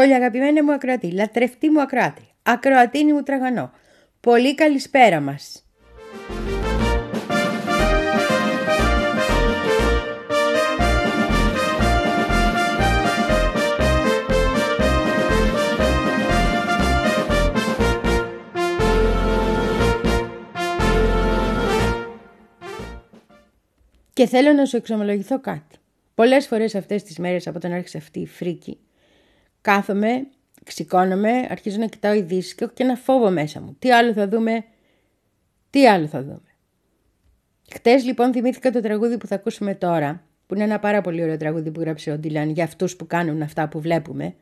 Πολύ αγαπημένη μου ακροατή, λατρευτή μου ακροάτη, ακροατίνη μου τραγανό. Πολύ καλησπέρα μας. Και θέλω να σου εξομολογηθώ κάτι. Πολλές φορές αυτές τις μέρες από όταν άρχισε αυτή η φρίκη, κάθομαι, ξηκώνομαι, αρχίζω να κοιτάω ειδήσεις και έχω και ένα φόβο μέσα μου. Τι άλλο θα δούμε, τι άλλο θα δούμε. Χτες λοιπόν θυμήθηκα το τραγούδι που θα ακούσουμε τώρα, που είναι ένα πάρα πολύ ωραίο τραγούδι που γράψε ο Ντίλαν για αυτούς που κάνουν αυτά που βλέπουμε,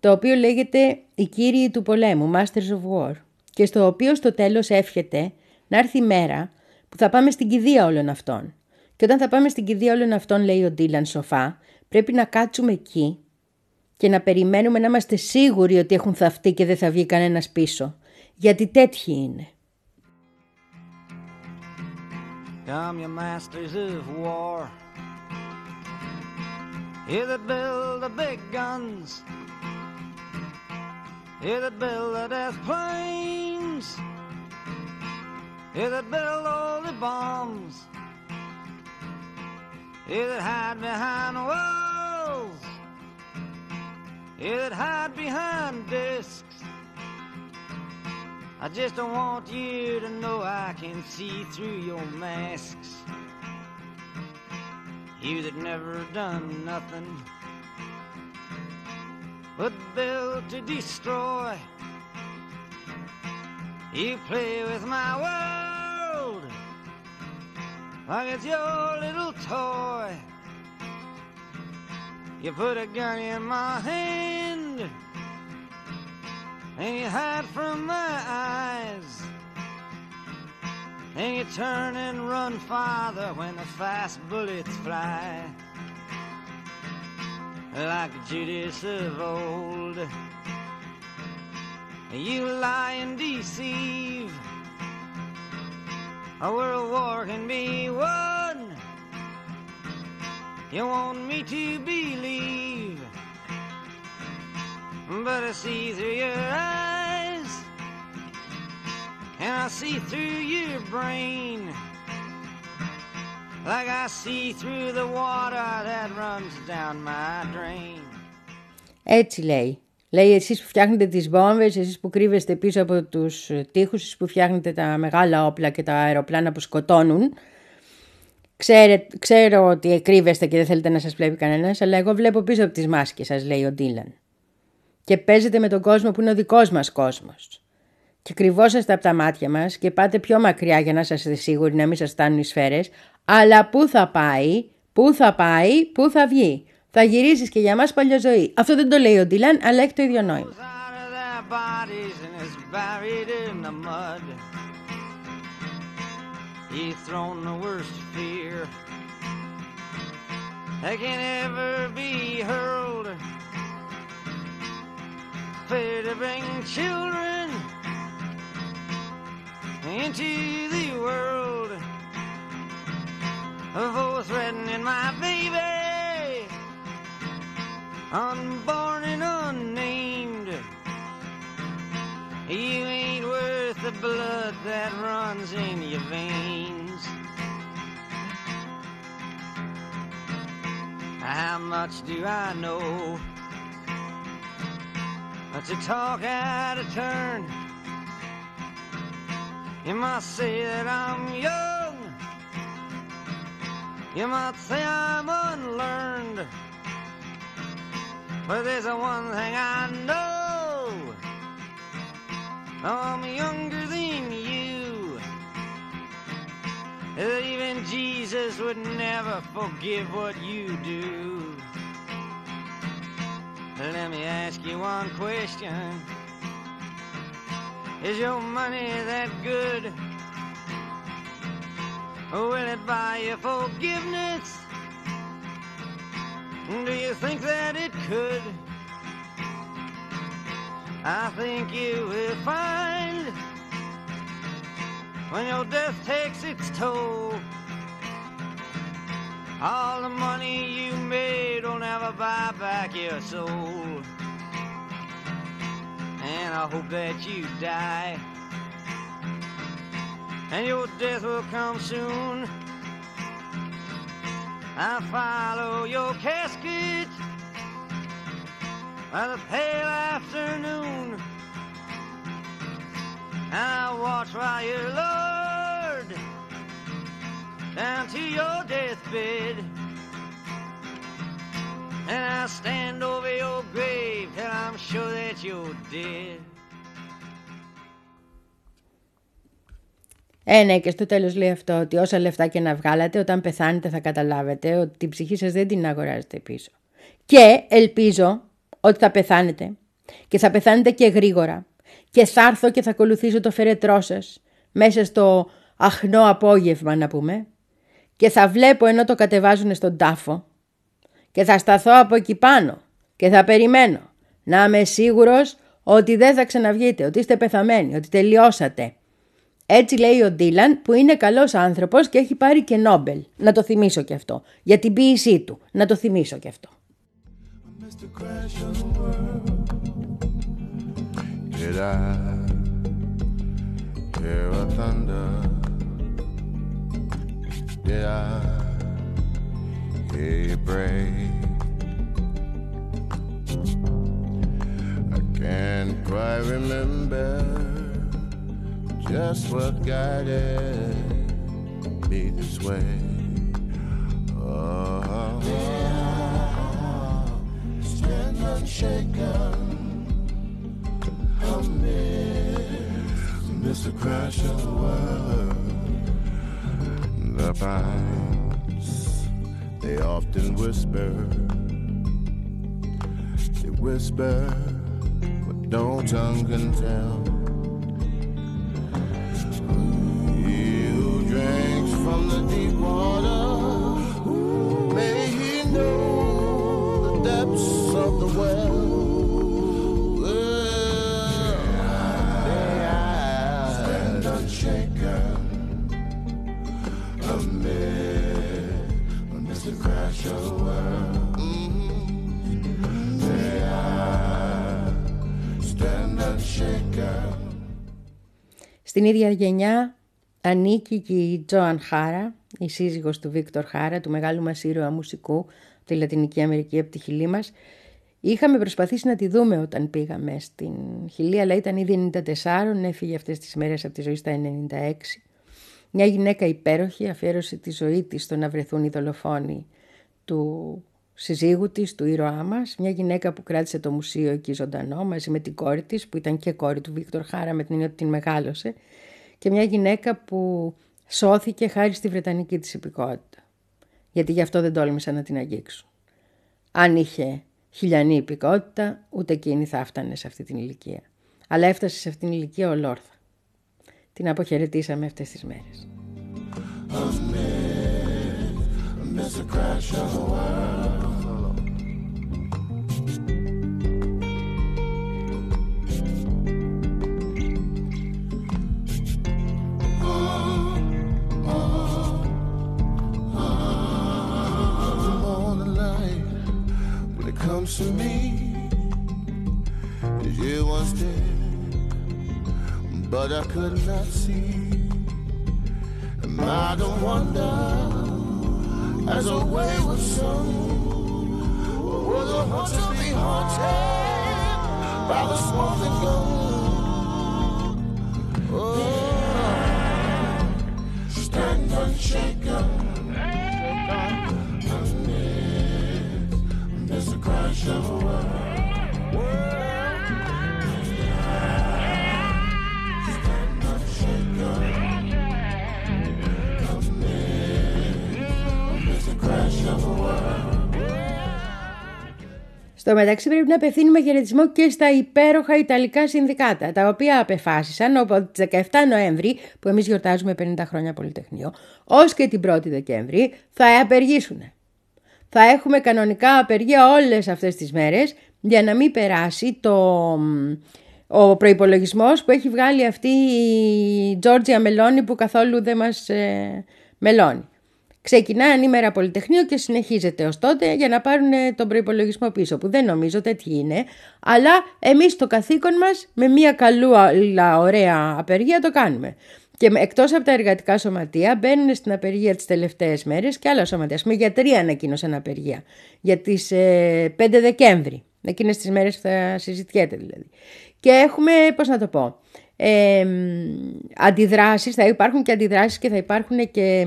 το οποίο λέγεται «Οι Κύριοι του Πολέμου», Masters of War, και στο οποίο στο τέλος εύχεται να έρθει η μέρα που θα πάμε στην κηδεία όλων αυτών. Και όταν θα πάμε στην κηδεία όλων αυτών, λέει ο Ντίλαν σοφά, πρέπει να κάτσουμε εκεί και να περιμένουμε να είμαστε σίγουροι ότι έχουν θαυτεί και δεν θα βγει κανένας πίσω. Γιατί τέτοιοι είναι. Come your masters of war Here that build the big guns Here that build the death planes Here that build all the bombs Here that hide behind walls That hide behind discs. I just don't want you to know I can see through your masks. You that never done nothing but build to destroy. You play with my world like it's your little toy. You put a gun in my hand and you hide from my eyes. And you turn and run farther when the fast bullets fly. Like Judas of old, you lie and deceive. A world war can be won you want me to believe, but I see through your eyes, and I see through your brain, like I see through the water that runs down my drain. Έτσι λέει. Λέει εσείς που φτιάχνετε τις βόμβες, εσείς που κρύβεστε πίσω από τους τείχους, εσείς που φτιάχνετε τα μεγάλα όπλα και τα αεροπλάνα που σκοτώνουν, Ξέρε, ξέρω ότι κρύβεστε και δεν θέλετε να σας βλέπει κανένας, αλλά εγώ βλέπω πίσω από τις μάσκες σας, λέει ο Ντίλαν. Και παίζετε με τον κόσμο που είναι ο δικός μας κόσμος. Και κρυβόσαστε από τα μάτια μας και πάτε πιο μακριά για να είστε σίγουροι να μην σας στάνουν οι σφαίρες, αλλά πού θα πάει, πού θα πάει, πού θα βγει. Θα γυρίσεις και για μας παλιά ζωή. Αυτό δεν το λέει ο Ντίλαν, αλλά έχει το ίδιο νόημα. He's thrown the worst fear that can ever be hurled. Fear to bring children into the world. For threatening my baby, unborn and unnamed. You the blood that runs in your veins. How much do I know? But to talk out of turn. You might say that I'm young. You might say I'm unlearned. But there's a one thing I know. I'm younger than you. Even Jesus would never forgive what you do. Let me ask you one question. Is your money that good? Will it buy you forgiveness? Do you think that it could? I think you will find when your death takes its toll. All the money you made will never buy back your soul. and I hope that you die. And your death will come soon. I follow your casket by the pale afternoon. And I watch while you Lord down to your deathbed. And I stand over your grave till I'm sure that you're dead. Ε, ναι, και στο τέλος λέει αυτό ότι όσα λεφτά και να βγάλατε όταν πεθάνετε θα καταλάβετε ότι την ψυχή σας δεν την αγοράζετε πίσω. Και ελπίζω ότι θα πεθάνετε και θα πεθάνετε και γρήγορα και θα έρθω και θα ακολουθήσω το φερετρό σας μέσα στο αχνό απόγευμα να πούμε και θα βλέπω ενώ το κατεβάζουν στον τάφο και θα σταθώ από εκεί πάνω και θα περιμένω να είμαι σίγουρος ότι δεν θα ξαναβγείτε, ότι είστε πεθαμένοι, ότι τελειώσατε. Έτσι λέει ο Ντίλαν που είναι καλός άνθρωπος και έχει πάρει και Νόμπελ. Να το θυμίσω και αυτό. Για την ποίησή του. Να το θυμίσω και αυτό. Did I hear a thunder? Did I hear you break? I can't quite remember just what guided me this way. Oh, yeah, stand unshaken. Mr. Crash of the world. The pines, they often whisper. They whisper what no tongue can tell. He who drinks from the deep water, may he know the depths of the well. Στην ίδια γενιά ανήκει και η Τζοαν Χάρα, η σύζυγος του Βίκτορ Χάρα, του μεγάλου μας ήρωα μουσικού, τη Λατινική Αμερική από τη Χιλή μας. Είχαμε προσπαθήσει να τη δούμε όταν πήγαμε στην Χιλή, αλλά ήταν ήδη 94, έφυγε αυτές τις μέρες από τη ζωή στα 96. Μια γυναίκα υπέροχη αφιέρωσε τη ζωή της στο να βρεθούν οι δολοφόνοι του συζύγου της, του ήρωά μας, μια γυναίκα που κράτησε το μουσείο εκεί ζωντανό μαζί με την κόρη της που ήταν και κόρη του Βίκτορ Χάρα με την έννοια ότι την μεγάλωσε και μια γυναίκα που σώθηκε χάρη στη Βρετανική της υπηκότητα. Γιατί γι' αυτό δεν τόλμησαν να την αγγίξουν. Αν είχε χιλιανή υπηκότητα, ούτε εκείνη θα έφτανε σε αυτή την ηλικία. Αλλά έφτασε σε αυτή την ηλικία ολόρθα. Την αποχαιρετήσαμε αυτές τις μέρες. Comes to me as you once did, but I could not see. And I don't wonder, as a wayward soul, will the hunter be haunted by the smoking gun? Στο μεταξύ πρέπει να απευθύνουμε χαιρετισμό και στα υπέροχα Ιταλικά συνδικάτα, τα οποία απεφάσισαν από τις 17 Νοέμβρη, που εμείς γιορτάζουμε 50 χρόνια Πολυτεχνείο, ως και την 1η Δεκέμβρη θα απεργήσουν θα έχουμε κανονικά απεργία όλες αυτές τις μέρες για να μην περάσει το, ο προϋπολογισμός που έχει βγάλει αυτή η Τζόρτζια Μελώνη που καθόλου δεν μας ε, μελώνει. Ξεκινάει ανήμερα Πολυτεχνείο και συνεχίζεται ως τότε για να πάρουν τον προϋπολογισμό πίσω που δεν νομίζω τέτοιοι είναι αλλά εμείς το καθήκον μας με μια καλούα ωραία απεργία το κάνουμε. Και εκτός από τα εργατικά σωματεία μπαίνουν στην απεργία τις τελευταίες μέρες και άλλα σωματεία. Α πούμε, γιατροί ανακοίνωσαν απεργία για τις 5 ε, Δεκέμβρη. Εκείνες τις μέρες που θα συζητιέται δηλαδή. Και έχουμε, πώς να το πω, ε, αντιδράσεις, θα υπάρχουν και αντιδράσεις και θα υπάρχουν και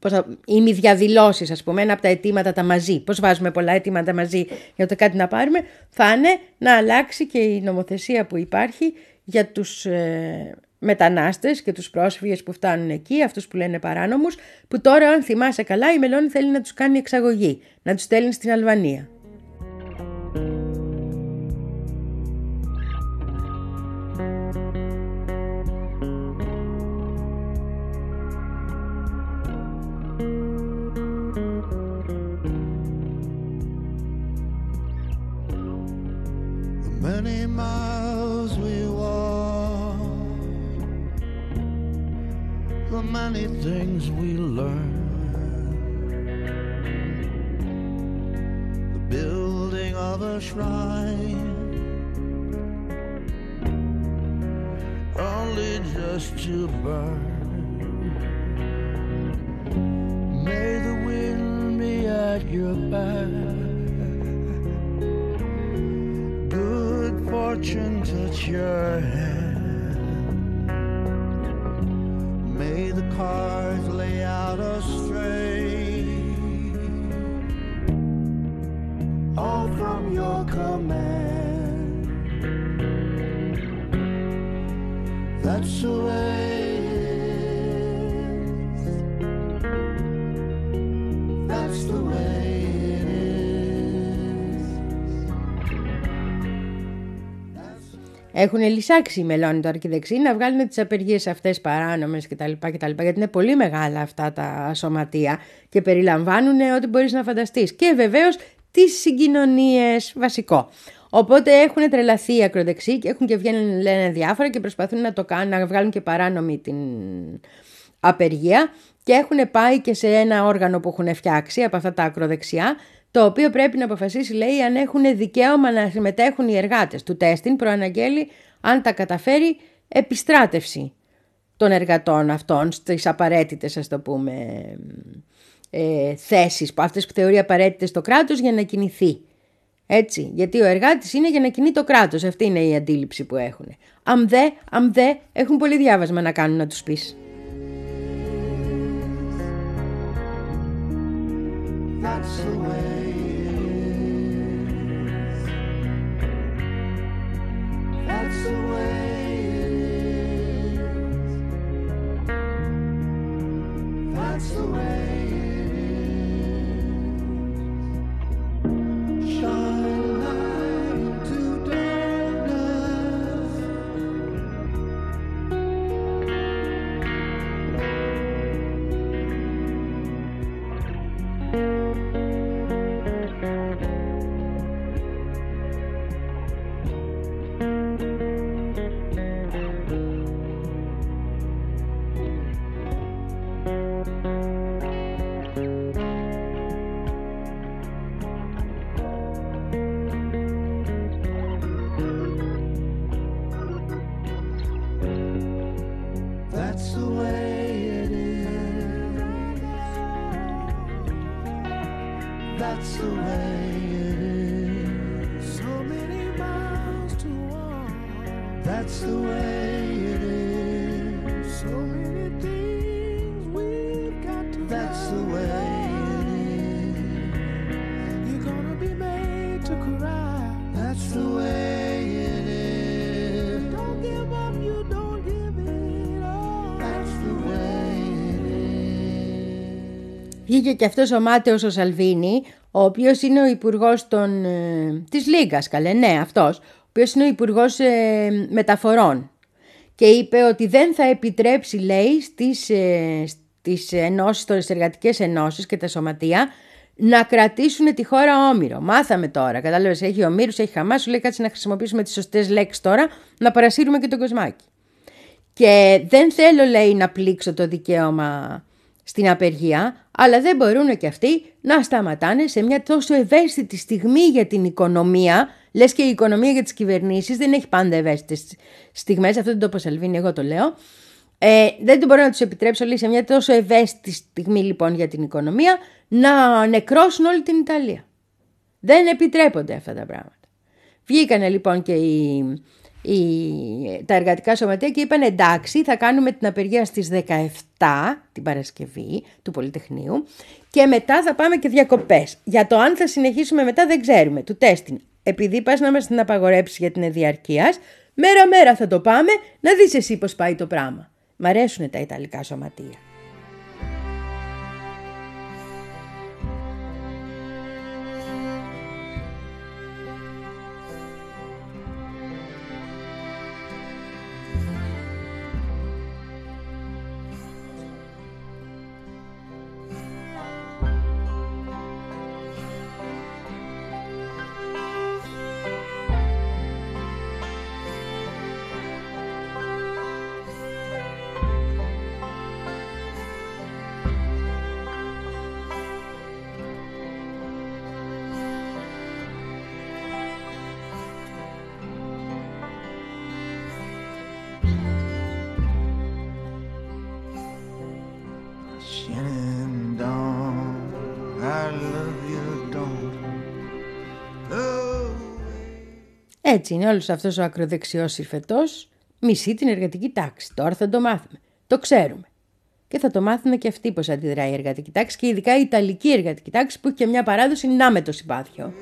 πώς θα, ημιδιαδηλώσεις ας πούμε, ένα από τα αιτήματα τα μαζί, πώς βάζουμε πολλά αιτήματα μαζί για το κάτι να πάρουμε, θα είναι να αλλάξει και η νομοθεσία που υπάρχει για τους ε, μετανάστες και τους πρόσφυγες που φτάνουν εκεί, αυτούς που λένε παράνομους, που τώρα αν θυμάσαι καλά η Μελώνη θέλει να τους κάνει εξαγωγή, να τους στέλνει στην Αλβανία. Many things we learn. The building of a shrine, only just to burn. May the wind be at your back. Good fortune touch your hand. Έχουν λυσάξει οι μελώνοι τώρα και δεξί να βγάλουν τις απεργίες αυτές παράνομες κτλ, κτλ. Γιατί είναι πολύ μεγάλα αυτά τα σωματεία και περιλαμβάνουν ό,τι μπορείς να φανταστείς. Και βεβαίως τις συγκοινωνίες βασικό. Οπότε έχουν τρελαθεί οι ακροδεξοί και έχουν και βγαίνουν λένε διάφορα και προσπαθούν να το κάνουν, να βγάλουν και παράνομη την απεργία και έχουν πάει και σε ένα όργανο που έχουν φτιάξει από αυτά τα ακροδεξιά το οποίο πρέπει να αποφασίσει λέει αν έχουν δικαίωμα να συμμετέχουν οι εργάτες του τέστην προαναγγέλει αν τα καταφέρει επιστράτευση των εργατών αυτών στις απαραίτητες ας το πούμε ε, θέσεις που αυτές που θεωρεί απαραίτητες το κράτος για να κινηθεί. Έτσι, γιατί ο εργάτης είναι για να κινεί το κράτος, αυτή είναι η αντίληψη που έχουν. Αν δε, αν δε, έχουν πολύ διάβασμα να κάνουν να τους πεις. Βγήκε και αυτός ο Μάτεος ο Σαλβίνη, ο οποίος είναι ο υπουργός των, ε, της Λίγκας, καλέ, ναι αυτός, ο οποίος είναι ο υπουργός ε, μεταφορών και είπε ότι δεν θα επιτρέψει, λέει, στις, ε, στις ενώσεις, στις εργατικές ενώσεις και τα σωματεία να κρατήσουν τη χώρα όμοιρο. Μάθαμε τώρα, κατάλαβες, έχει ομήρους, έχει χαμάς, σου λέει κάτσε να χρησιμοποιήσουμε τις σωστές λέξεις τώρα, να παρασύρουμε και τον κοσμάκι. Και δεν θέλω, λέει, να πλήξω το δικαίωμα στην απεργία, αλλά δεν μπορούν και αυτοί να σταματάνε σε μια τόσο ευαίσθητη στιγμή για την οικονομία. Λες και η οικονομία για τις κυβερνήσεις δεν έχει πάντα ευαίσθητες στιγμές. Αυτό δεν το πω Σαλβίνη, εγώ το λέω. Ε, δεν μπορώ να τους επιτρέψω λέει, σε μια τόσο ευαίσθητη στιγμή λοιπόν για την οικονομία να νεκρώσουν όλη την Ιταλία. Δεν επιτρέπονται αυτά τα πράγματα. Βγήκανε λοιπόν και οι, τα εργατικά σωματεία και είπαν εντάξει θα κάνουμε την απεργία στις 17 την Παρασκευή του Πολυτεχνείου και μετά θα πάμε και διακοπές. Για το αν θα συνεχίσουμε μετά δεν ξέρουμε, του τέστην. Επειδή πας να μας την απαγορέψεις για την εδιαρκείας, μέρα μέρα θα το πάμε να δεις εσύ πώς πάει το πράγμα. Μ' αρέσουν τα Ιταλικά σωματεία. Έτσι είναι όλος αυτός ο ακροδεξιός ηρφετός μισεί την εργατική τάξη. Τώρα θα το μάθουμε. Το ξέρουμε. Και θα το μάθουμε και αυτοί πώς αντιδράει η εργατική τάξη και ειδικά η Ιταλική εργατική τάξη που έχει και μια παράδοση να με το συμπάθειο.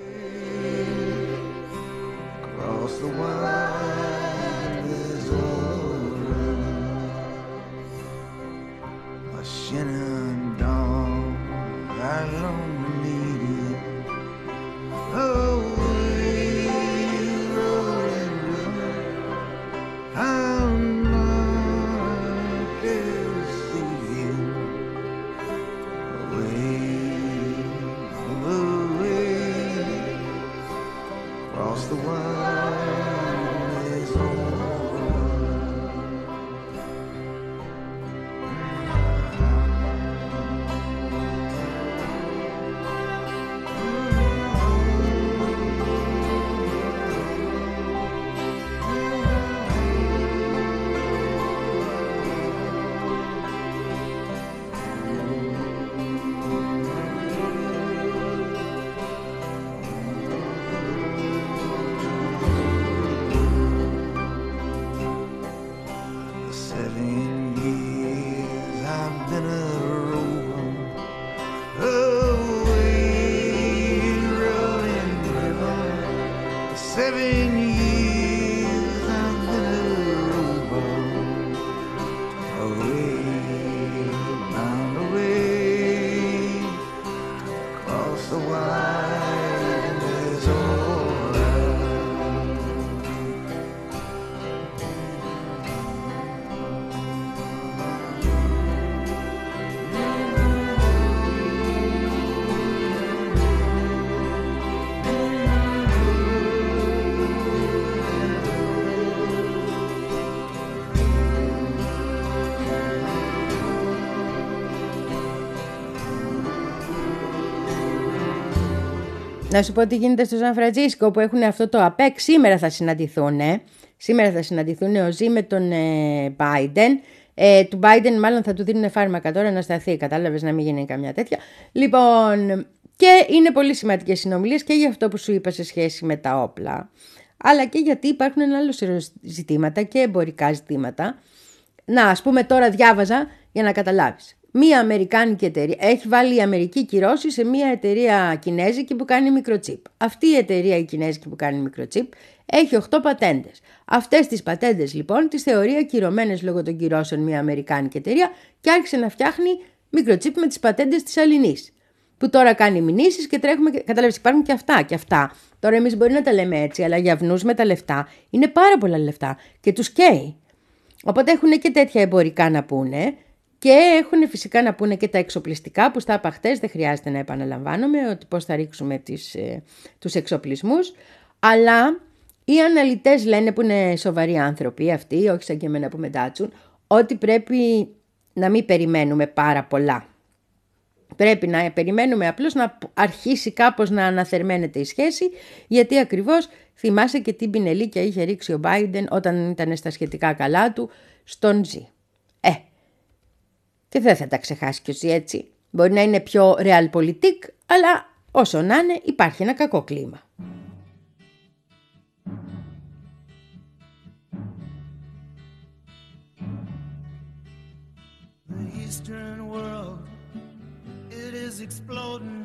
Να σου πω τι γίνεται στο Σαν Φραντζίσκο που έχουν αυτό το ΑΠΕΚ. Σήμερα θα συναντηθούν. Σήμερα θα συναντηθούν ο Ζή με τον ε, Biden. Ε, του Biden μάλλον θα του δίνουν φάρμακα τώρα να σταθεί. Κατάλαβες να μην γίνει καμιά τέτοια. Λοιπόν, και είναι πολύ σημαντικές συνομιλίες και για αυτό που σου είπα σε σχέση με τα όπλα. Αλλά και γιατί υπάρχουν ένα άλλο ζητήματα και εμπορικά ζητήματα. Να, ας πούμε τώρα διάβαζα για να καταλάβεις μία Αμερικάνικη εταιρεία. Έχει βάλει η Αμερική κυρώσεις σε μία εταιρεία κινέζικη που κάνει μικροτσίπ. Αυτή η εταιρεία η κινέζικη που κάνει μικροτσίπ έχει 8 πατέντες. Αυτές τις πατέντες λοιπόν τις θεωρεί ακυρωμένες λόγω των κυρώσεων μία Αμερικάνικη εταιρεία και άρχισε να φτιάχνει μικροτσίπ με τις πατέντες της Αλληνή. Που τώρα κάνει μηνύσεις και τρέχουμε. Κατάλαβε, υπάρχουν και αυτά και αυτά. Τώρα εμείς μπορεί να τα λέμε έτσι, αλλά για αυνούς με τα λεφτά είναι πάρα πολλά λεφτά και τους καίει. Οπότε έχουν και τέτοια εμπορικά να πούνε και έχουν φυσικά να πούνε και τα εξοπλιστικά που στα είπα χτες, δεν χρειάζεται να επαναλαμβάνομαι ότι πώς θα ρίξουμε τις, ε, τους εξοπλισμούς. Αλλά οι αναλυτές λένε που είναι σοβαροί άνθρωποι αυτοί, όχι σαν και εμένα που μετάτσουν, ότι πρέπει να μην περιμένουμε πάρα πολλά. Πρέπει να περιμένουμε απλώς να αρχίσει κάπως να αναθερμαίνεται η σχέση, γιατί ακριβώς θυμάσαι και την πινελίκια είχε ρίξει ο Biden όταν ήταν στα σχετικά καλά του στον Ζή. Ε, και δεν θα τα ξεχάσει κι εσύ έτσι. Μπορεί να είναι πιο realpolitik, αλλά όσο να είναι υπάρχει ένα κακό κλίμα. Eastern world, it is exploding,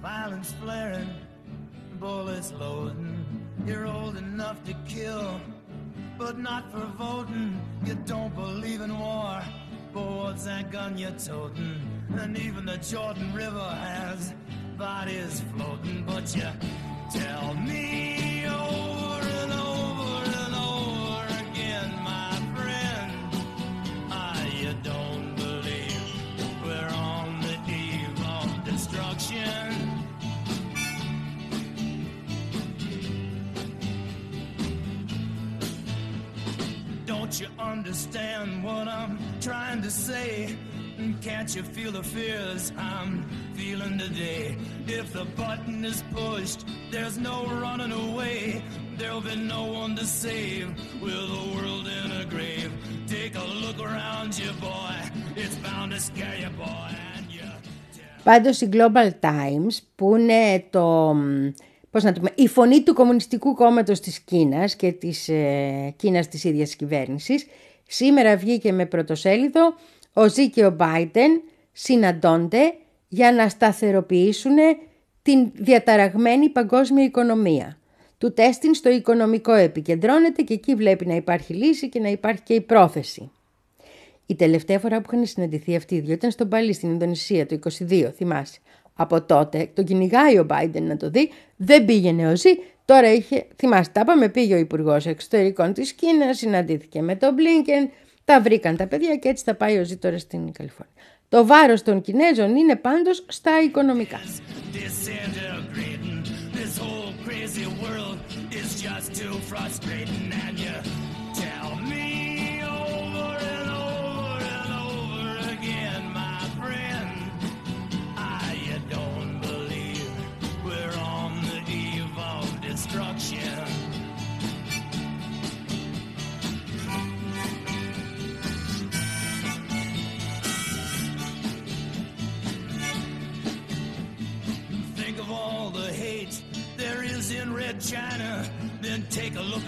violence flaring, bullets loading. You're old enough to kill, but not for voting. You don't believe in war, what's that gun you're toting? And even the Jordan River has bodies floating, but you tell me over and over and over again, my friend, ah, you don't believe we're on the eve of destruction. Don't you understand trying to say? Can't you feel the fears I'm feeling today? If the button is pushed, there's no running away. There'll be no one to save with the world in a grave. Take a look around you, boy. It's bound to scare you, boy. And you... Πάντως η Global Times που είναι το, πώς να το πούμε, η φωνή του Κομμουνιστικού Κόμματος της Κίνας και της ε, Κίνας της ίδιας κυβέρνησης σήμερα βγήκε με πρωτοσέλιδο ο Ζή και ο Biden συναντώνται για να σταθεροποιήσουν την διαταραγμένη παγκόσμια οικονομία. Του τέστην στο οικονομικό επικεντρώνεται και εκεί βλέπει να υπάρχει λύση και να υπάρχει και η πρόθεση. Η τελευταία φορά που είχαν συναντηθεί αυτοί οι δύο ήταν στον Παλί στην Ινδονησία το 22, θυμάσαι. Από τότε τον κυνηγάει ο Biden να το δει, δεν πήγαινε ο Ζή, τώρα είχε, θυμάστε, τα είπαμε, πήγε ο Υπουργός Εξωτερικών της Κίνας, συναντήθηκε με τον Μπλίνκεν, τα βρήκαν τα παιδιά και έτσι θα πάει ο Ζή τώρα στην Καλιφόρνια. Το βάρος των Κινέζων είναι πάντως στα οικονομικά. in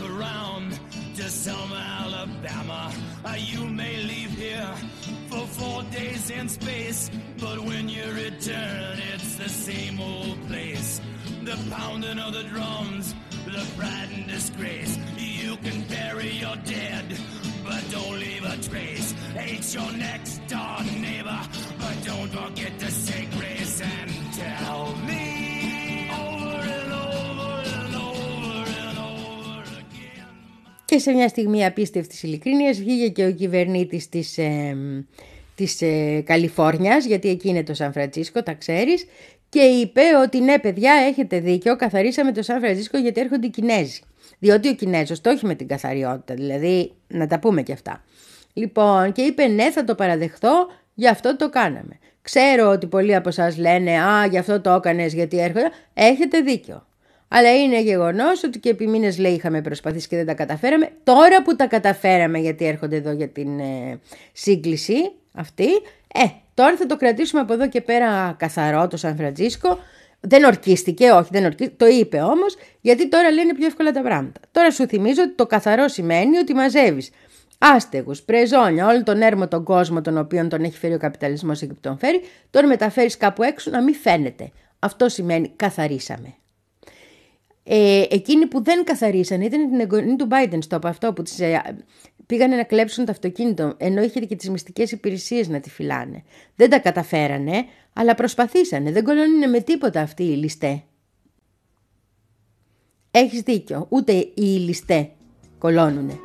around to Selma, Alabama. Uh, you may leave here for four days in space, but when you return, it's the same old place. The pounding of the drums, the pride and disgrace. You can bury your dead, but don't leave a trace. Hate your next Και σε μια στιγμή απίστευτης ειλικρίνειας βγήκε και ο κυβερνήτης της, ε, της ε, Καλιφόρνιας, γιατί εκεί είναι το Σαν Φραντσίσκο, τα ξέρεις, και είπε ότι ναι παιδιά έχετε δίκιο, καθαρίσαμε το Σαν Φραντσίσκο γιατί έρχονται οι Κινέζοι. Διότι ο Κινέζος το έχει με την καθαριότητα, δηλαδή να τα πούμε και αυτά. Λοιπόν, και είπε ναι θα το παραδεχτώ, γι' αυτό το κάναμε. Ξέρω ότι πολλοί από εσά λένε «Α, γι' αυτό το έκανες γιατί έρχονται». Έχετε δίκιο. Αλλά είναι γεγονός ότι και επί μήνες λέει είχαμε προσπαθήσει και δεν τα καταφέραμε. Τώρα που τα καταφέραμε, γιατί έρχονται εδώ για την ε, σύγκληση αυτή, ε, τώρα θα το κρατήσουμε από εδώ και πέρα καθαρό το Σαν Φραντζίσκο. Δεν ορκίστηκε, όχι, δεν ορκίστηκε, το είπε όμως, γιατί τώρα λένε πιο εύκολα τα πράγματα. Τώρα σου θυμίζω ότι το καθαρό σημαίνει ότι μαζεύεις άστεγους, πρεζόνια, όλο τον έρμο τον κόσμο τον οποίο τον έχει φέρει ο καπιταλισμός εκεί που τον φέρει, τώρα μεταφέρεις κάπου έξω να μην φαίνεται. Αυτό σημαίνει καθαρίσαμε. Ε, εκείνοι που δεν καθαρίσαν ήταν την εγγονή του Biden στο από αυτό που τις, ε, πήγανε να κλέψουν το αυτοκίνητο ενώ είχε και τις μυστικές υπηρεσίες να τη φυλάνε. Δεν τα καταφέρανε αλλά προσπαθήσανε. Δεν κολώνουν με τίποτα αυτοί οι ληστέ. Έχεις δίκιο. Ούτε οι ληστέ κολώνουνε.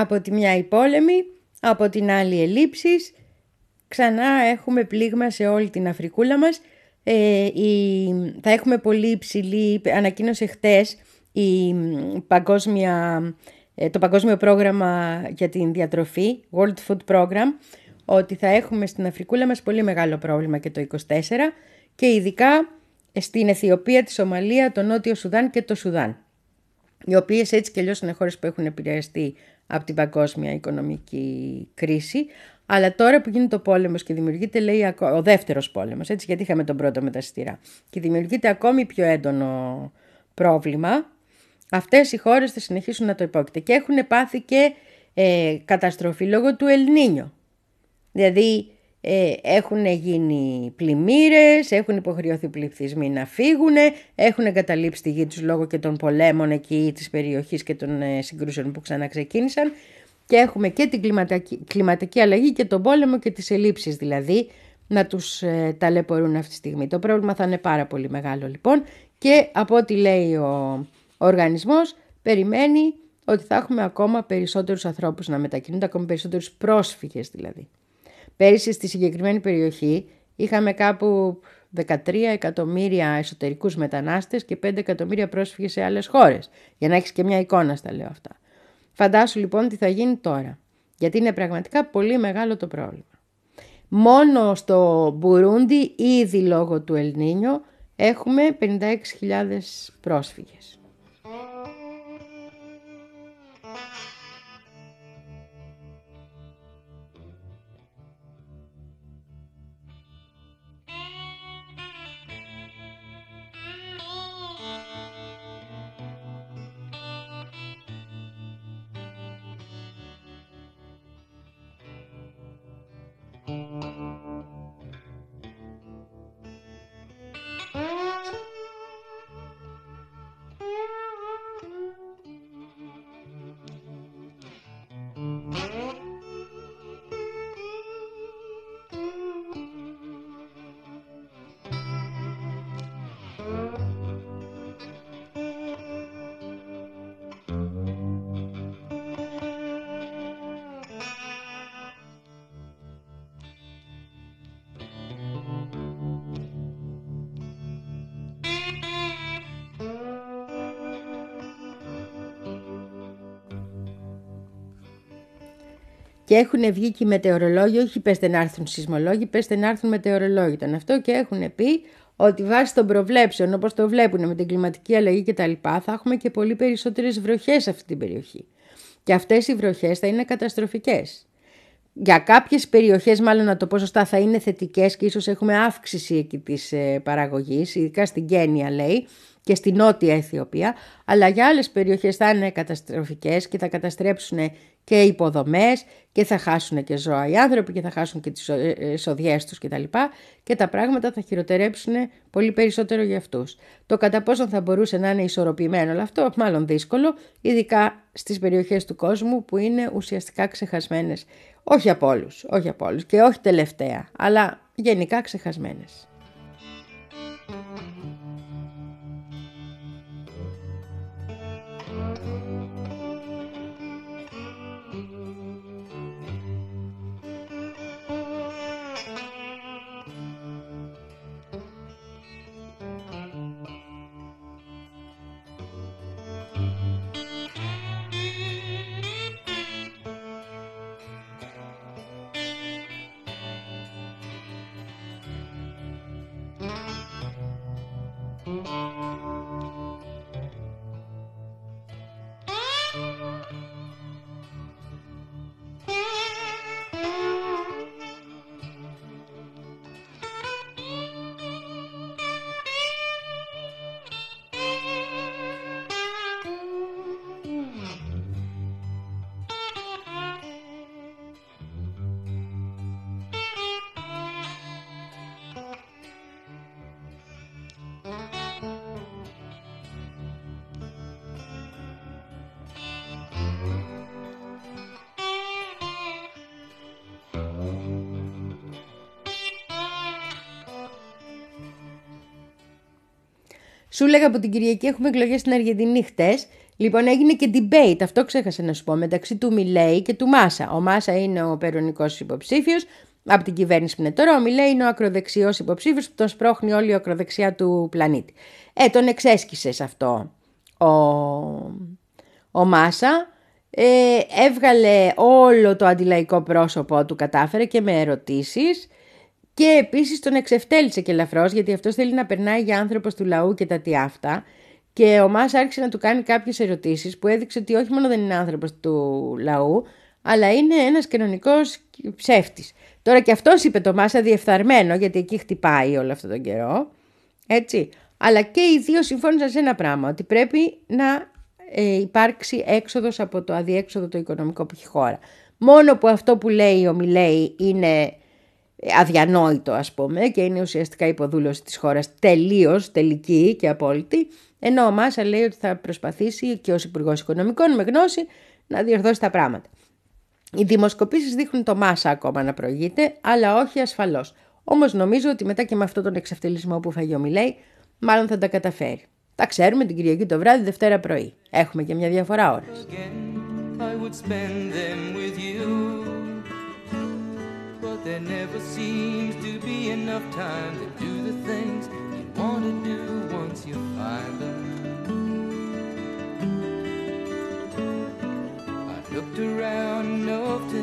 Από τη μια η πόλεμη, από την άλλη ελλείψεις, ξανά έχουμε πλήγμα σε όλη την Αφρικούλα μας. Ε, η, θα έχουμε πολύ υψηλή, ανακοίνωσε χτες η παγκόσμια, ε, το Παγκόσμιο Πρόγραμμα για την Διατροφή, World Food Program, ότι θα έχουμε στην Αφρικούλα μας πολύ μεγάλο πρόβλημα και το 24 και ειδικά στην Αιθιοπία, τη Σομαλία, το Νότιο Σουδάν και το Σουδάν. Οι οποίες έτσι και αλλιώς είναι χώρες που έχουν επηρεαστεί από την παγκόσμια οικονομική κρίση. Αλλά τώρα που γίνεται ο πόλεμος και δημιουργείται, λέει, ο δεύτερος πόλεμος, έτσι, γιατί είχαμε τον πρώτο με τα σιτηρά, και δημιουργείται ακόμη πιο έντονο πρόβλημα, αυτές οι χώρες θα συνεχίσουν να το υπόκειται. Και έχουν πάθει και ε, καταστροφή λόγω του Ελνίνιο. Δηλαδή, ε, έχουν γίνει πλημμύρες, έχουν υποχρεωθεί πληθυσμοί να φύγουν, έχουν εγκαταλείψει τη γη τους λόγω και των πολέμων εκεί της περιοχής και των ε, συγκρούσεων που ξαναξεκίνησαν και έχουμε και την κλιματική, κλιματική αλλαγή και τον πόλεμο και τις ελλείψεις δηλαδή να τους ε, ταλαιπωρούν αυτή τη στιγμή. Το πρόβλημα θα είναι πάρα πολύ μεγάλο λοιπόν και από ό,τι λέει ο, ο οργανισμός περιμένει ότι θα έχουμε ακόμα περισσότερους ανθρώπους να μετακινούνται, ακόμα περισσότερους πρόσφυγες δηλαδή. Πέρυσι στη συγκεκριμένη περιοχή είχαμε κάπου 13 εκατομμύρια εσωτερικούς μετανάστες και 5 εκατομμύρια πρόσφυγες σε άλλες χώρες. Για να έχεις και μια εικόνα στα λέω αυτά. Φαντάσου λοιπόν τι θα γίνει τώρα. Γιατί είναι πραγματικά πολύ μεγάλο το πρόβλημα. Μόνο στο Μπουρούντι ήδη λόγω του Ελνίνιο έχουμε 56.000 πρόσφυγες. Και έχουν βγει και οι μετεωρολόγοι, όχι πέστε να έρθουν σεισμολόγοι, πέστε να έρθουν μετεωρολόγοι. Ήταν αυτό και έχουν πει ότι βάσει των προβλέψεων, όπως το βλέπουν με την κλιματική αλλαγή και τα λοιπά, θα έχουμε και πολύ περισσότερες βροχές σε αυτή την περιοχή. Και αυτές οι βροχές θα είναι καταστροφικές. Για κάποιες περιοχές, μάλλον να το πω σωστά, θα είναι θετικές και ίσως έχουμε αύξηση εκεί της ε, παραγωγής, ειδικά στην Κένια λέει, και στη Νότια Αιθιοπία, αλλά για άλλες περιοχές θα είναι καταστροφικές και θα καταστρέψουν και υποδομές και θα χάσουν και ζώα οι άνθρωποι και θα χάσουν και τις εισοδιές τους κτλ. Και, και τα πράγματα θα χειροτερέψουν πολύ περισσότερο για αυτούς. Το κατά πόσο θα μπορούσε να είναι ισορροπημένο όλο αυτό, μάλλον δύσκολο, ειδικά στις περιοχές του κόσμου που είναι ουσιαστικά ξεχασμένες. Όχι από όλους, όχι από όλους και όχι τελευταία, αλλά γενικά ξεχασμένες. Σου λέγα από την Κυριακή έχουμε εκλογές στην Αργεντινή χτες Λοιπόν, έγινε και debate, αυτό ξέχασα να σου πω, μεταξύ του Μιλέη και του Μάσα. Ο Μάσα είναι ο περονικός υποψήφιος από την κυβέρνηση που είναι τώρα. Ο Μιλέη είναι ο ακροδεξιός υποψήφιος που τον σπρώχνει όλη η ακροδεξιά του πλανήτη. Ε, τον εξέσκησες σε αυτό ο, ο Μάσα. Ε, έβγαλε όλο το αντιλαϊκό πρόσωπό του, κατάφερε και με ερωτήσεις και επίσης τον εξευτέλισε και ελαφρώς γιατί αυτός θέλει να περνάει για άνθρωπος του λαού και τα τι αυτά και ο Μάς άρχισε να του κάνει κάποιες ερωτήσεις που έδειξε ότι όχι μόνο δεν είναι άνθρωπος του λαού αλλά είναι ένας κοινωνικός ψεύτης. Τώρα και αυτός είπε το Μάσα διεφθαρμένο γιατί εκεί χτυπάει όλο αυτόν τον καιρό. Έτσι. Αλλά και οι δύο συμφώνησαν σε ένα πράγμα, ότι πρέπει να ε, υπάρξει έξοδος από το αδιέξοδο το οικονομικό που έχει χώρα. Μόνο που αυτό που λέει ο Μιλέη είναι αδιανόητο ας πούμε και είναι ουσιαστικά υποδούλωση της χώρας τελείως τελική και απόλυτη ενώ ο Μάσα λέει ότι θα προσπαθήσει και ως υπουργός Οικονομικών με γνώση να διορθώσει τα πράγματα. Οι δημοσκοπήσεις δείχνουν το Μάσα ακόμα να προηγείται αλλά όχι ασφαλώς. Όμως νομίζω ότι μετά και με αυτόν τον εξευτελισμό που φαγεί ο Μιλέη μάλλον θα τα καταφέρει. Τα ξέρουμε την Κυριακή το βράδυ, Δευτέρα πρωί. Έχουμε και μια διαφορά ώρας. There never seems to be enough time to do the things you want to do once you find them. I've looked around enough to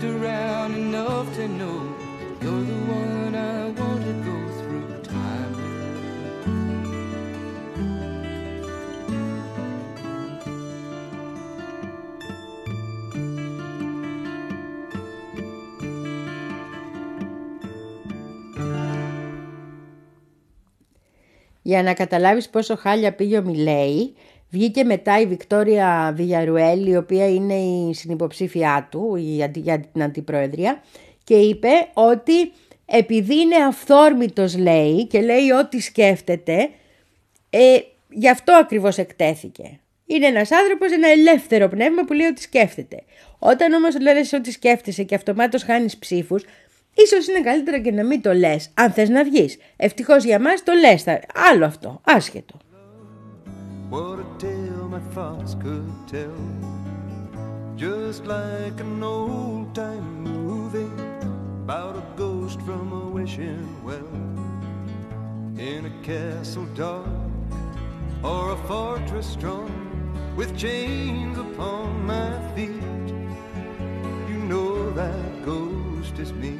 Looked around enough to know you're the one I want to go through time with. Για να καταλάβεις πόσο χάλια πήγε ο Μιλέη, Βγήκε μετά η Βικτόρια Βιγιαρουέλη, η οποία είναι η συνυποψήφιά του για την αντιπρόεδρια και είπε ότι επειδή είναι αυθόρμητος λέει και λέει ό,τι σκέφτεται, ε, γι' αυτό ακριβώς εκτέθηκε. Είναι ένας άνθρωπος, ένα ελεύθερο πνεύμα που λέει ότι σκέφτεται. Όταν όμως λες ότι σκέφτεσαι και αυτομάτως χάνεις ψήφους, ίσως είναι καλύτερα και να μην το λες, αν θες να βγεις. Ευτυχώς για μας το λες, άλλο αυτό, άσχετο. What a tale my thoughts could tell. Just like an old time movie About a ghost from a wishing well. In a castle dark Or a fortress strong With chains upon my feet. You know that ghost is me.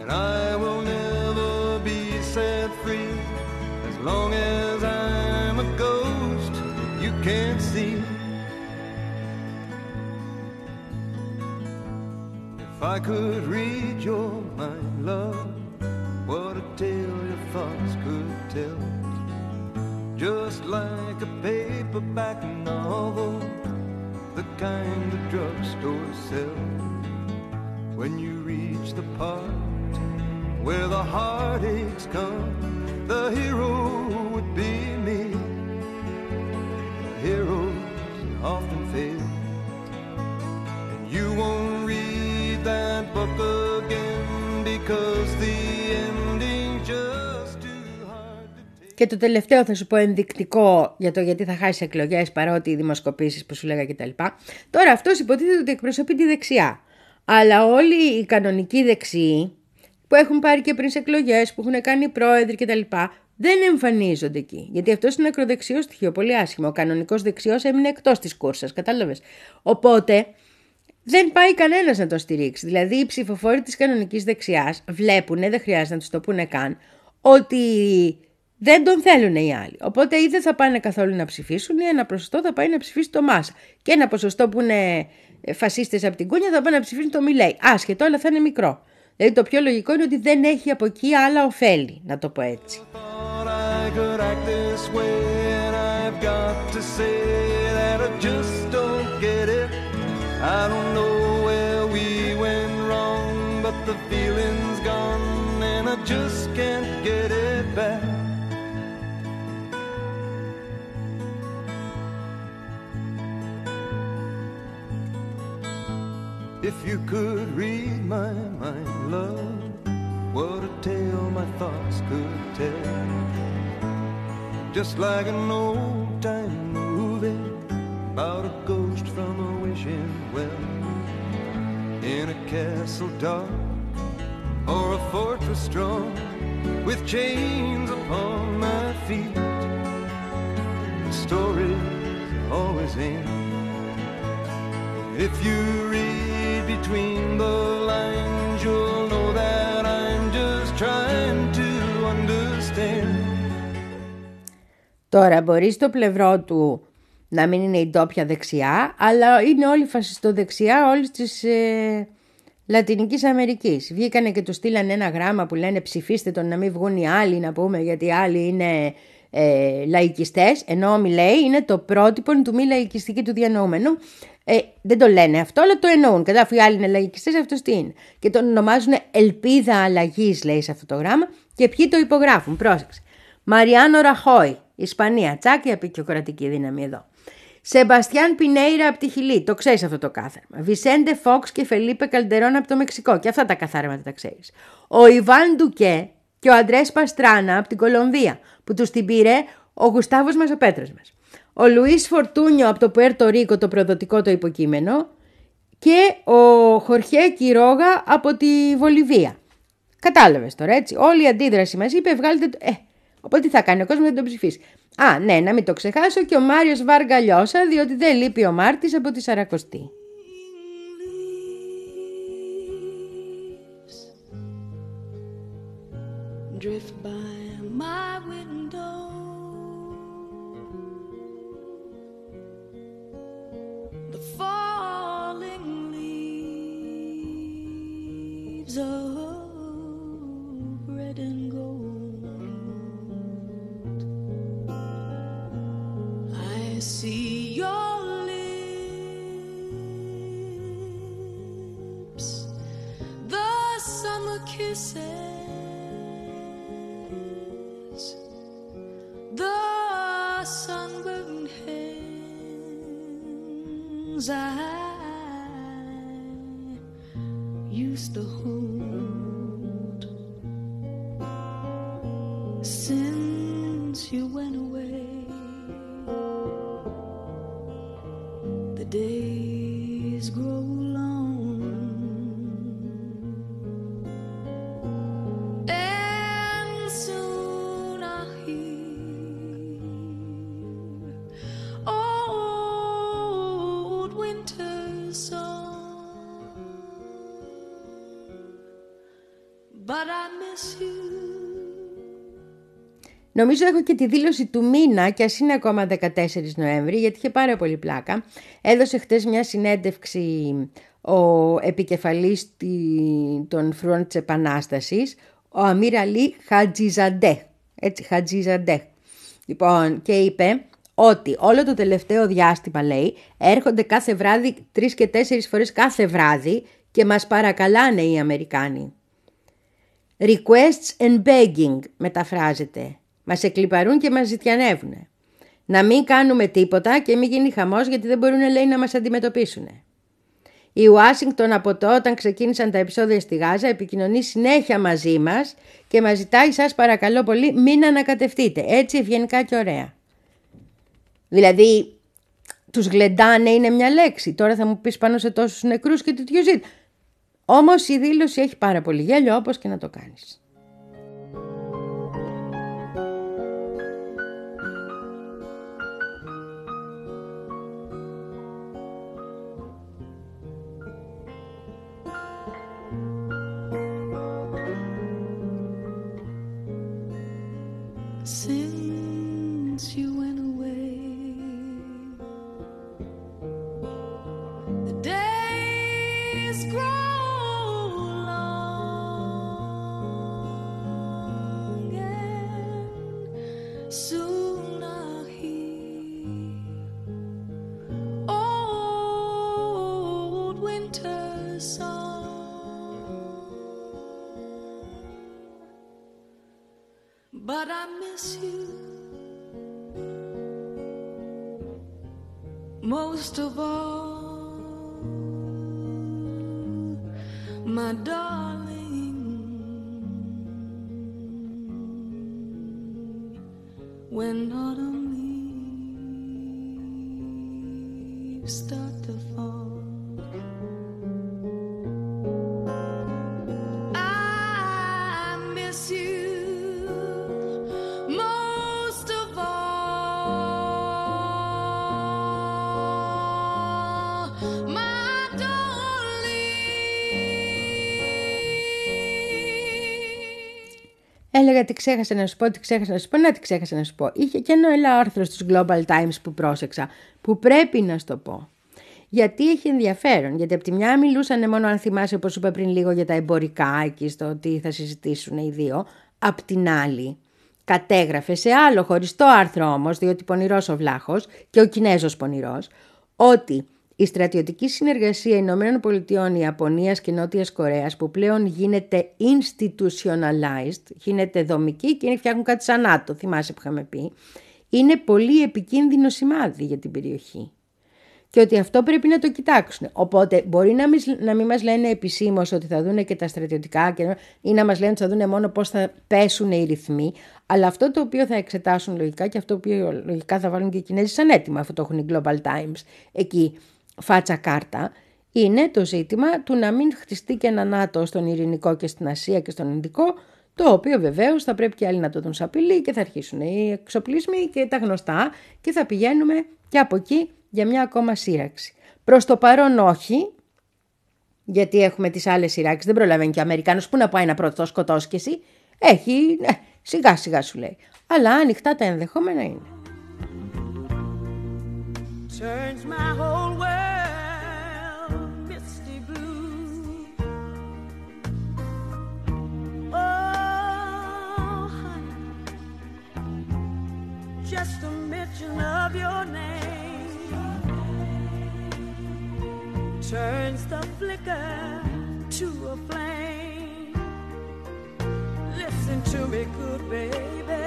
And I will never be set free As long as you can't see. If I could read your mind, love, what a tale your thoughts could tell. Just like a paperback novel, the kind the drugstore sells. When you reach the part where the heartaches come, the hero would be me. Often fail, and you won't read that book again because the ending's just too hard to take. Και το τελευταίο θα σου πω ενδεικτικό για το γιατί θα χάσεις εκλογές παρότι οι δημοσκοπήσεις που σου λέγα κτλ. Τώρα αυτός υποτίθεται ότι εκπροσωπεί τη δεξιά. Αλλά όλοι οι κανονικοί δεξιοί που έχουν πάρει και πριν εκλογές, που έχουν κάνει πρόεδροι κτλ. Δεν εμφανίζονται εκεί. Γιατί αυτός είναι ακροδεξιός στοιχείο, πολύ άσχημο. Ο κανονικός δεξιός έμεινε εκτός της κούρσας, κατάλαβες. Οπότε δεν πάει κανένας να το στηρίξει. Δηλαδή οι ψηφοφόροι της κανονικής δεξιάς βλέπουν, δεν χρειάζεται να τους το πούνε καν, ότι δεν τον θέλουν οι άλλοι. Οπότε ή δεν θα πάνε καθόλου να ψηφίσουν ή ένα ποσοστό θα πάει να ψηφίσει το Μάσα. Και ένα ποσοστό που είναι φασίστες από την Κούνια θα πάνε να ψηφίσουν το Μιλέη. Άσχετο, αλλά θα είναι μικρό. Δηλαδή το πιο λογικό είναι ότι δεν έχει από εκεί άλλα ωφέλη, να το πω έτσι. If you could read my mind, love, what a tale my thoughts could tell. Just like an old time movie about a ghost from a wishing well in a castle dark or a fortress strong with chains upon my feet. The stories always end. If you read between the lines, you'll know that I'm just trying to understand. Τώρα μπορεί στο πλευρό του να μην είναι η ντόπια δεξιά, αλλά είναι όλοι φασιστοδεξιά όλης της ε, Λατινικής Αμερικής. Βγήκανε και του στείλανε ένα γράμμα που λένε ψηφίστε τον να μην βγουν οι άλλοι να πούμε γιατί οι άλλοι είναι ε, λαϊκιστές, ενώ ο Μιλέη είναι το πρότυπο του μη λαϊκιστική του διανοούμενου. Ε, δεν το λένε αυτό, αλλά το εννοούν. Κατά αφού οι άλλοι είναι λαϊκιστές, αυτός τι είναι. Και τον ονομάζουν Ελπίδα Αλλαγής, λέει σε αυτό το γράμμα, και ποιοι το υπογράφουν. Πρόσεξε. Μαριάνο Ραχόη, Ισπανία. Τσάκη απεικιοκρατική δύναμη εδώ. Σεμπαστιάν Πινέιρα από τη Χιλή, το ξέρεις αυτό το κάθαρμα. Βισέντε Φόξ και Φελίπε Καλντερόν από το Μεξικό, και αυτά τα καθάρματα τα ξέρεις. Ο Ιβάν Ντουκέ και ο Αντρές Παστράνα από την Κολομβία, που τους την πήρε ο Γουστάβος μα ο πέτρο μας. Ο Λουίς Φορτούνιο από το Πουέρτο Ρίκο, το προδοτικό το υποκείμενο. Και ο Χορχέ Κυρόγα από τη Βολιβία. Κατάλαβες τώρα έτσι. Όλη η αντίδραση μας είπε: Βγάλετε. Ε, οπότε τι θα κάνει ο κόσμος να τον ψηφίσει. Α, ναι, να μην το ξεχάσω και ο Μάριος Βαργαλιώσα, διότι δεν λείπει ο Μάρτης από τη Σαρακοστή. Drift by used to hold since you went away. The days grow Νομίζω έχω και τη δήλωση του μήνα και ας είναι ακόμα 14 Νοέμβρη γιατί είχε πάρα πολύ πλάκα. Έδωσε χτες μια συνέντευξη ο επικεφαλής των φρούων της Επανάστασης, ο Αμύρ Αλή Χατζιζαντέ. Έτσι, Χατζιζαντέ. Λοιπόν, και είπε ότι όλο το τελευταίο διάστημα, λέει, έρχονται κάθε βράδυ, τρεις και τέσσερις φορές κάθε βράδυ και μας παρακαλάνε οι Αμερικάνοι. Requests and begging μεταφράζεται. Μας εκλυπαρούν και μας ζητιανεύουν. Να μην κάνουμε τίποτα και μην γίνει χαμός γιατί δεν μπορούν λέει να μας αντιμετωπίσουν. Η Ουάσιγκτον από το όταν ξεκίνησαν τα επεισόδια στη Γάζα επικοινωνεί συνέχεια μαζί μας και μας ζητάει σας παρακαλώ πολύ μην ανακατευτείτε. Έτσι ευγενικά και ωραία. Δηλαδή τους γλεντάνε είναι μια λέξη. Τώρα θα μου πεις πάνω σε τόσους νεκρούς και τέτοιο ζήτημα. Όμως η δήλωση έχει πάρα πολύ γέλιο όπως και να το κάνεις. Έλεγα τι ξέχασα να σου πω, τι ξέχασα να σου πω, να τι ξέχασα να σου πω. Είχε και ένα ένα άρθρο στους Global Times που πρόσεξα, που πρέπει να σου το πω. Γιατί έχει ενδιαφέρον, γιατί από τη μια μιλούσαν μόνο αν θυμάσαι όπως είπα πριν λίγο για τα εμπορικά εκεί στο τι θα συζητήσουν οι δύο. Απ' την άλλη κατέγραφε σε άλλο χωριστό άρθρο όμως, διότι πονηρός ο Βλάχος και ο Κινέζος πονηρός, ότι η στρατιωτική συνεργασία Ηνωμένων Πολιτειών, Ιαπωνίας και Νότιας Κορέας που πλέον γίνεται institutionalized, γίνεται δομική και φτιάχνουν κάτι σαν ΝΑΤΟ, θυμάσαι που είχαμε πει, είναι πολύ επικίνδυνο σημάδι για την περιοχή. Και ότι αυτό πρέπει να το κοιτάξουν. Οπότε μπορεί να μην, να μην μας λένε επισήμως ότι θα δούνε και τα στρατιωτικά και, ή να μας λένε ότι θα δούνε μόνο πώς θα πέσουν οι ρυθμοί. Αλλά αυτό το οποίο θα εξετάσουν λογικά και αυτό το οποίο λογικά θα βάλουν και οι Κινέζοι σαν έτοιμα, αυτό το έχουν οι Global Times εκεί φάτσα κάρτα, είναι το ζήτημα του να μην χτιστεί και ένα ΝΑΤΟ στον Ειρηνικό και στην Ασία και στον Ινδικό, το οποίο βεβαίως θα πρέπει και άλλοι να το δουν σαν απειλή και θα αρχίσουν οι εξοπλισμοί και τα γνωστά και θα πηγαίνουμε και από εκεί για μια ακόμα σύραξη. Προς το παρόν όχι, γιατί έχουμε τις άλλες σειράξεις, δεν προλαβαίνει και ο Αμερικάνος που να πάει να πρώτο σκοτώσει και εσύ. Έχει, ναι, σιγά σιγά σου λέει. Αλλά ανοιχτά τα ενδεχόμενα είναι. turns my whole world just a mention of your name turns the flicker to a flame. Listen to me, good baby.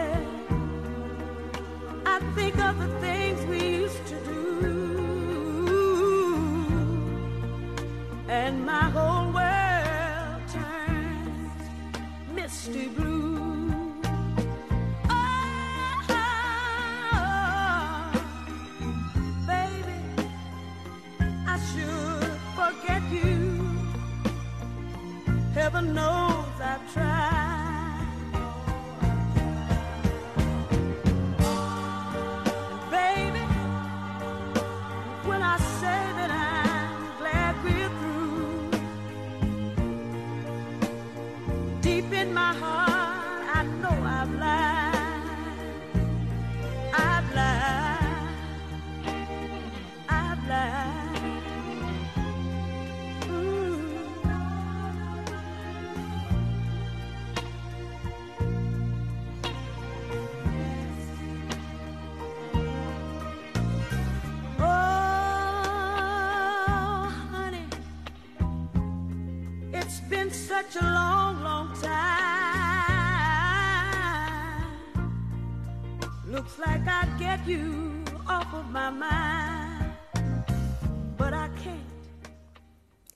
I think of the things we used to do, and my whole world turns misty blue.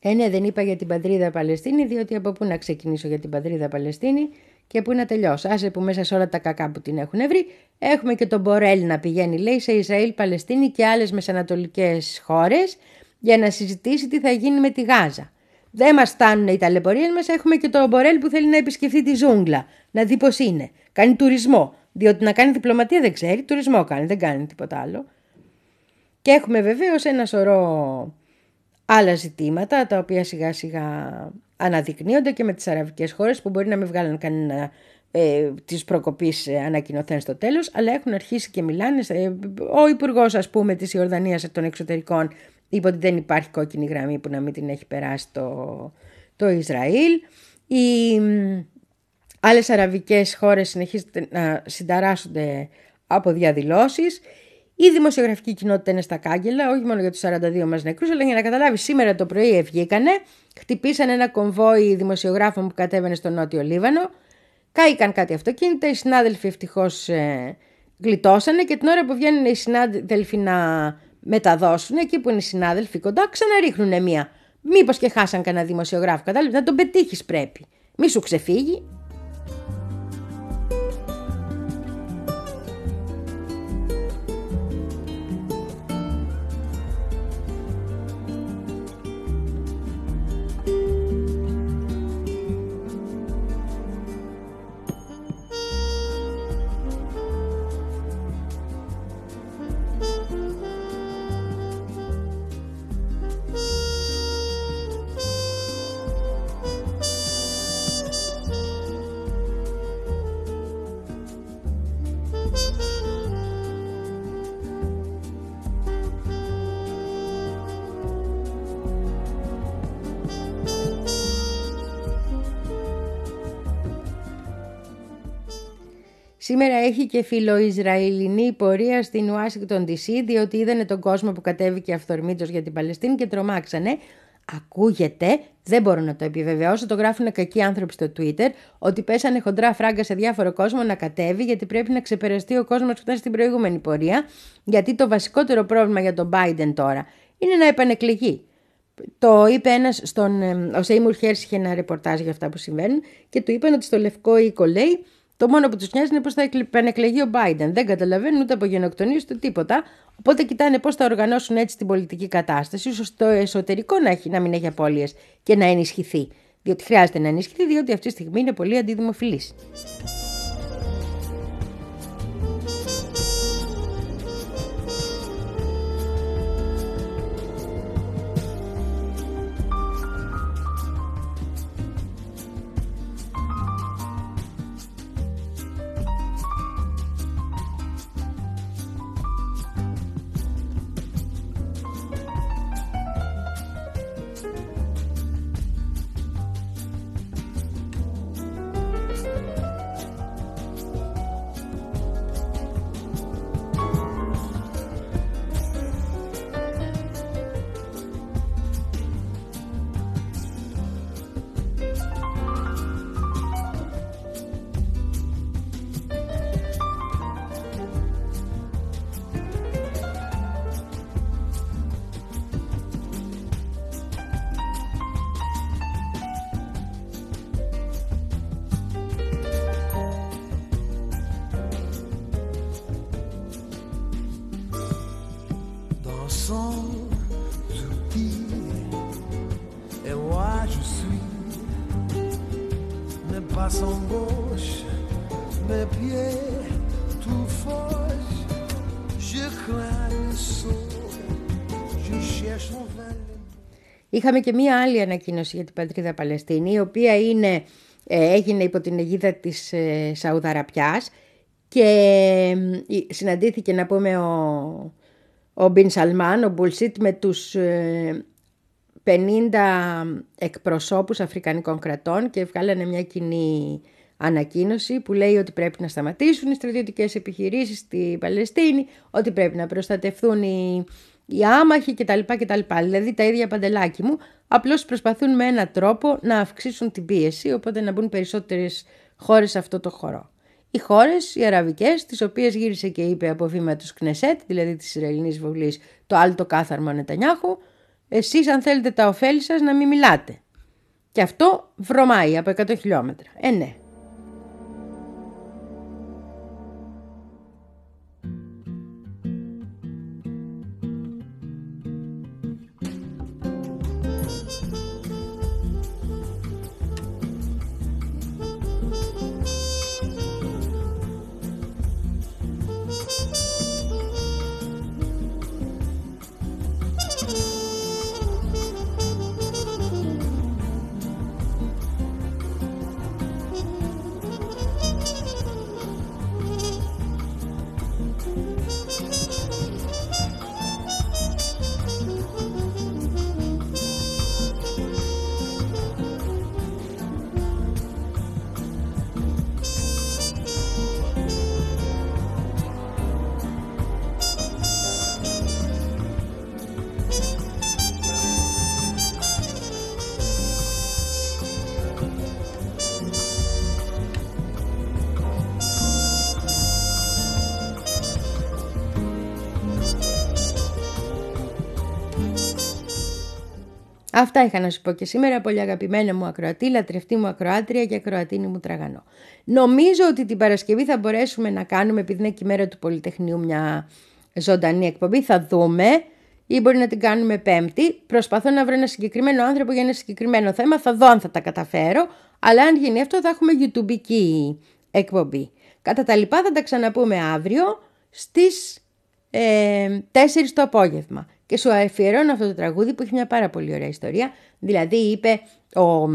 Ε, ναι, δεν είπα για την πατρίδα Παλαιστίνη, διότι από πού να ξεκινήσω για την πατρίδα Παλαιστίνη και πού να τελειώσω. Άσε που μέσα σε όλα τα κακά που την έχουν βρει, έχουμε και τον Μπορέλ να πηγαίνει, λέει, σε Ισραήλ, Παλαιστίνη και άλλες μεσανατολικές χώρες για να συζητήσει τι θα γίνει με τη Γάζα. Δεν μας φτάνουν οι ταλαιπωρίες μας, έχουμε και τον Μπορέλ που θέλει να επισκεφθεί τη ζούγκλα, να δει πώς είναι. Κάνει τουρισμό, διότι να κάνει διπλωματία δεν ξέρει, τουρισμό κάνει, δεν κάνει τίποτα άλλο. Και έχουμε βεβαίως ένα σωρό άλλα ζητήματα τα οποία σιγά σιγά αναδεικνύονται και με τις αραβικές χώρες που μπορεί να μην βγάλουν κανένα ε, της προκοπής ε, ανακοινωθέν στο τέλος αλλά έχουν αρχίσει και μιλάνε ε, ο υπουργός ας πούμε της Ιορδανίας των εξωτερικών είπε ότι δεν υπάρχει κόκκινη γραμμή που να μην την έχει περάσει το, το Ισραήλ. Οι μ, άλλες αραβικές χώρες συνεχίζονται να συνταράσσονται από διαδηλώσεις η δημοσιογραφική κοινότητα είναι στα κάγκελα, όχι μόνο για τους 42 μας νεκρούς, αλλά για να καταλάβεις σήμερα το πρωί ευγήκανε, χτυπήσαν ένα κομβόι δημοσιογράφων που κατέβαινε στο Νότιο Λίβανο, κάηκαν κάτι αυτοκίνητα, οι συνάδελφοι ευτυχώς ε, γλιτώσανε και την ώρα που βγαίνουν οι συνάδελφοι να μεταδώσουν εκεί που είναι οι συνάδελφοι κοντά, ξαναρίχνουν μία. Μήπως και χάσαν κανένα δημοσιογράφο, κατάλαβες, να τον πετύχεις πρέπει. Μη σου ξεφύγει. Σήμερα έχει και φιλοϊσραηλινή πορεία στην Ουάσιγκτον DC, διότι είδανε τον κόσμο που κατέβηκε αυθορμήτως για την Παλαιστίνη και τρομάξανε. Ακούγεται, δεν μπορώ να το επιβεβαιώσω, το γράφουν κακοί άνθρωποι στο Twitter, ότι πέσανε χοντρά φράγκα σε διάφορο κόσμο να κατέβει, γιατί πρέπει να ξεπεραστεί ο κόσμος που ήταν στην προηγούμενη πορεία, γιατί το βασικότερο πρόβλημα για τον Biden τώρα είναι να επανεκλεγεί. Το είπε ένας στον. Ο Σέιμουρ Χέρση είχε ένα ρεπορτάζ για αυτά που συμβαίνουν και του είπαν ότι στο Λευκό Οίκο λέει το μόνο που τους νοιάζει είναι πώ θα επανεκλεγεί ο Biden. Δεν καταλαβαίνουν ούτε από γενοκτονίες ούτε τίποτα. Οπότε κοιτάνε πώς θα οργανώσουν έτσι την πολιτική κατάσταση, ώστε το εσωτερικό να, έχει, να μην έχει απώλειες και να ενισχυθεί. Διότι χρειάζεται να ενισχυθεί, διότι αυτή τη στιγμή είναι πολύ αντιδημοφιλής. Είχαμε και μία άλλη ανακοίνωση για την πατρίδα Παλαιστίνη, η οποία είναι, ε, έγινε υπό την αιγίδα της ε, Σαουδαραπιάς και ε, συναντήθηκε να πούμε ο, ο Μπιν Σαλμάν, ο Μπουλσίτ με τους 50 εκπροσώπους αφρικανικών κρατών και βγάλανε μια κοινή ανακοίνωση που λέει ότι πρέπει να σταματήσουν οι στρατιωτικές επιχειρήσεις στη Παλαιστίνη, ότι πρέπει να προστατευτούν οι οι άμαχοι κτλ. κτλ. Δηλαδή τα ίδια παντελάκι μου, απλώς προσπαθούν με έναν τρόπο να αυξήσουν την πίεση, οπότε να μπουν περισσότερες χώρες σε αυτό το χώρο. Οι χώρες, οι αραβικές, τις οποίες γύρισε και είπε από βήμα τους Κνεσέτ, δηλαδή της Ισραηλινής Βουλής, το άλλο το κάθαρμα Νετανιάχου, εσείς αν θέλετε τα ωφέλη σας να μην μιλάτε. Και αυτό βρωμάει από 100 χιλιόμετρα. Ε, ναι. Αυτά είχα να σου πω και σήμερα, πολύ αγαπημένα μου ακροατή, λατρευτή μου ακροάτρια και ακροατίνη μου τραγανό. Νομίζω ότι την Παρασκευή θα μπορέσουμε να κάνουμε, επειδή είναι και η μέρα του Πολυτεχνείου, μια ζωντανή εκπομπή. Θα δούμε ή μπορεί να την κάνουμε Πέμπτη. Προσπαθώ να βρω ένα συγκεκριμένο άνθρωπο για ένα συγκεκριμένο θέμα. Θα δω αν θα τα καταφέρω. Αλλά αν γίνει αυτό, θα έχουμε YouTube εκπομπή. Κατά τα λοιπά, θα τα ξαναπούμε αύριο στις ε, 4 το απόγευμα. Και σου αφιερώνω αυτό το τραγούδι που έχει μια πάρα πολύ ωραία ιστορία. Δηλαδή είπε ο,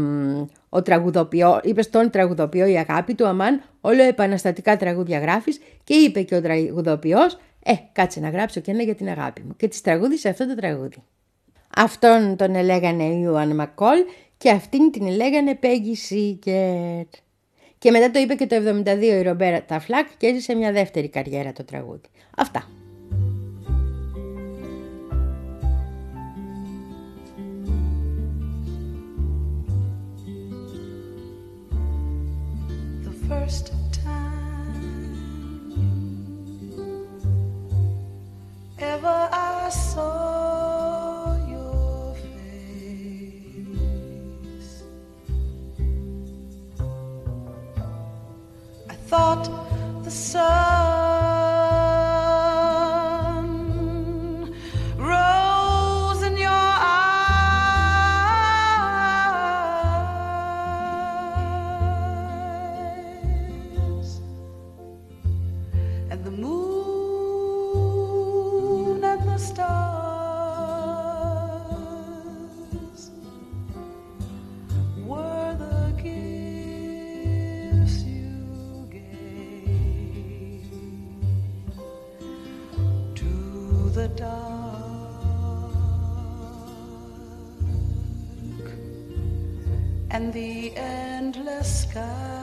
ο τραγουδοποιό, είπε στον τραγουδοποιό η αγάπη του αμάν όλο επαναστατικά τραγούδια γράφεις και είπε και ο τραγουδοποιός ε κάτσε να γράψω και ένα για την αγάπη μου και της τραγούδισε αυτό το τραγούδι. Αυτόν τον ελέγανε Ιωάνν Μακόλ και αυτήν την ελέγανε Πέγγι Σίκετ. Και μετά το είπε και το 72 η Ρομπέρα Ταφλάκ και έζησε μια δεύτερη καριέρα το τραγούδι. Αυτά. First time ever I saw your face. I thought the sun sky.